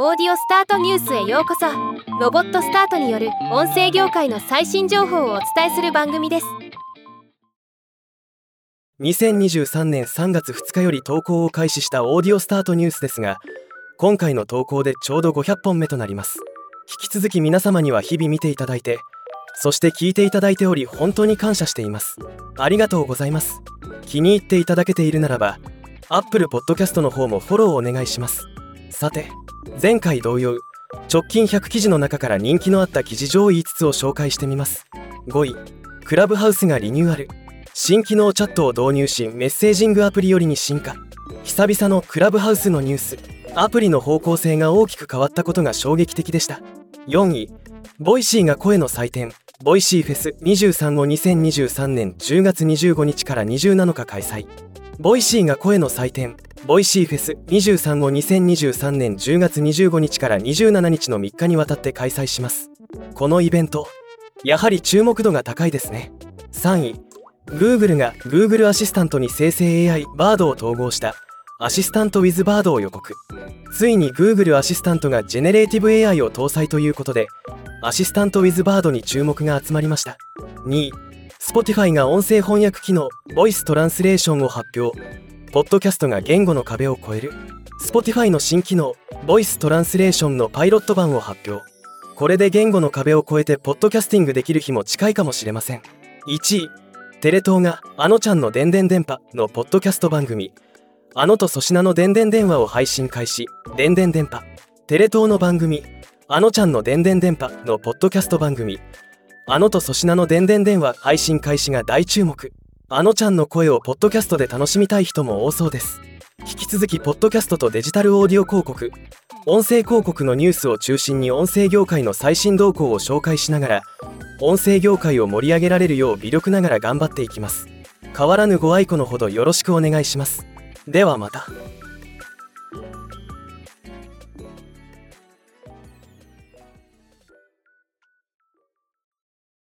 オーディオスタートニュースへようこそ。ロボットスタートによる音声業界の最新情報をお伝えする番組です。2023年3月2日より投稿を開始したオーディオスタートニュースですが今回の投稿でちょうど500本目となります。引き続き皆様には日々見ていただいてそして聞いていただいており本当に感謝しています。ありがとうございます。気に入っていただけているならば Apple Podcast の方もフォローお願いします。さて前回同様直近100記事の中から人気のあった記事上位5つを紹介してみます。5位クラブハウスがリニューアル。新機能チャットを導入しメッセージングアプリよりに進化。久々のクラブハウスのニュース。アプリの方向性が大きく変わったことが衝撃的でした。4位 Voicy が声の祭典。 Voicy フェス23を2023年10月25日から27日開催。Voicy が声の祭典。 Voicy フェス23を2023年10月25日から27日の3日にわたって開催します。このイベントやはり注目度が高いですね。3位 Google が Google アシスタントに生成 AI バードを統合したアシスタント with バードを予告。ついに Google アシスタントがジェネレーティブ AI を搭載ということでアシスタント with バードに注目が集まりました。2位 Spotify が音声翻訳機能ボイストランスレーションを発表。ポッドキャストが言語の壁を越える。Spotify の新機能ボイストランスレーションのパイロット版を発表。これで言語の壁を越えてポッドキャスティングできる日も近いかもしれません。1位テレ東があのちゃんのでんでん電波のポッドキャスト番組。あのと粗品のでんでん電話を配信開始。でんでん電波。テレ東の番組。あのちゃんのでんでん電波のポッドキャスト番組。あのと粗品のでんでん電話配信開始が大注目。あのちゃんの声をポッドキャストで楽しみたい人も多そうです。引き続きポッドキャストとデジタルオーディオ広告音声広告のニュースを中心に音声業界の最新動向を紹介しながら音声業界を盛り上げられるよう微力ながら頑張っていきます。変わらぬご愛顧のほどよろしくお願いします。ではまた。